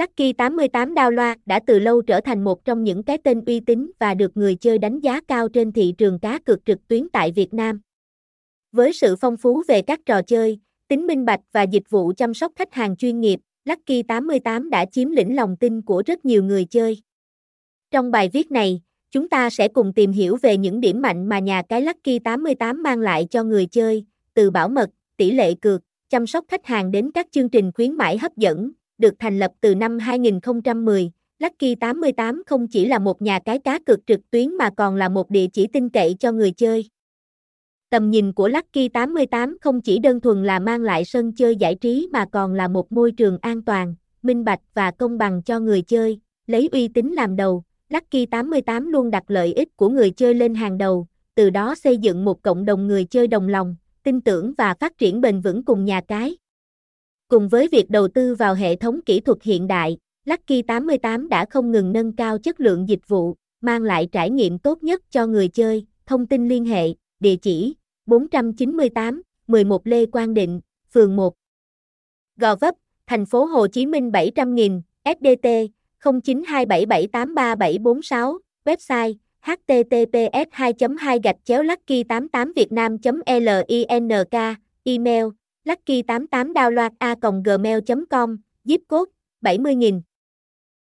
Lucky 88 loa đã từ lâu trở thành một trong những cái tên uy tín và được người chơi đánh giá cao trên thị trường cá cược trực tuyến tại Việt Nam. Với sự phong phú về các trò chơi, tính minh bạch và dịch vụ chăm sóc khách hàng chuyên nghiệp, Lucky 88 đã chiếm lĩnh lòng tin của rất nhiều người chơi. Trong bài viết này, chúng ta sẽ cùng tìm hiểu về những điểm mạnh mà nhà cái Lucky 88 mang lại cho người chơi, từ bảo mật, tỷ lệ cược, chăm sóc khách hàng đến các chương trình khuyến mãi hấp dẫn, được thành lập từ năm 2010. Lucky 88 không chỉ là một nhà cái cá cược trực tuyến mà còn là một địa chỉ tin cậy cho người chơi. Tầm nhìn của Lucky 88 không chỉ đơn thuần là mang lại sân chơi giải trí mà còn là một môi trường an toàn, minh bạch và công bằng cho người chơi, lấy uy tín làm đầu. Lucky 88 luôn đặt lợi ích của người chơi lên hàng đầu, từ đó xây dựng một cộng đồng người chơi đồng lòng, tin tưởng và phát triển bền vững cùng nhà cái. Cùng với việc đầu tư vào hệ thống kỹ thuật hiện đại, Lucky 88 đã không ngừng nâng cao chất lượng dịch vụ, mang lại trải nghiệm tốt nhất cho người chơi. Thông tin liên hệ, địa chỉ 498, 11 Lê Quang Định, phường 1. Gò Vấp, thành phố Hồ Chí Minh 700.000, SDT 0927783746, website https 2 2 gạch chéo lucky 88 vietnam link email lucky 88 download a gmail com zip code 70.000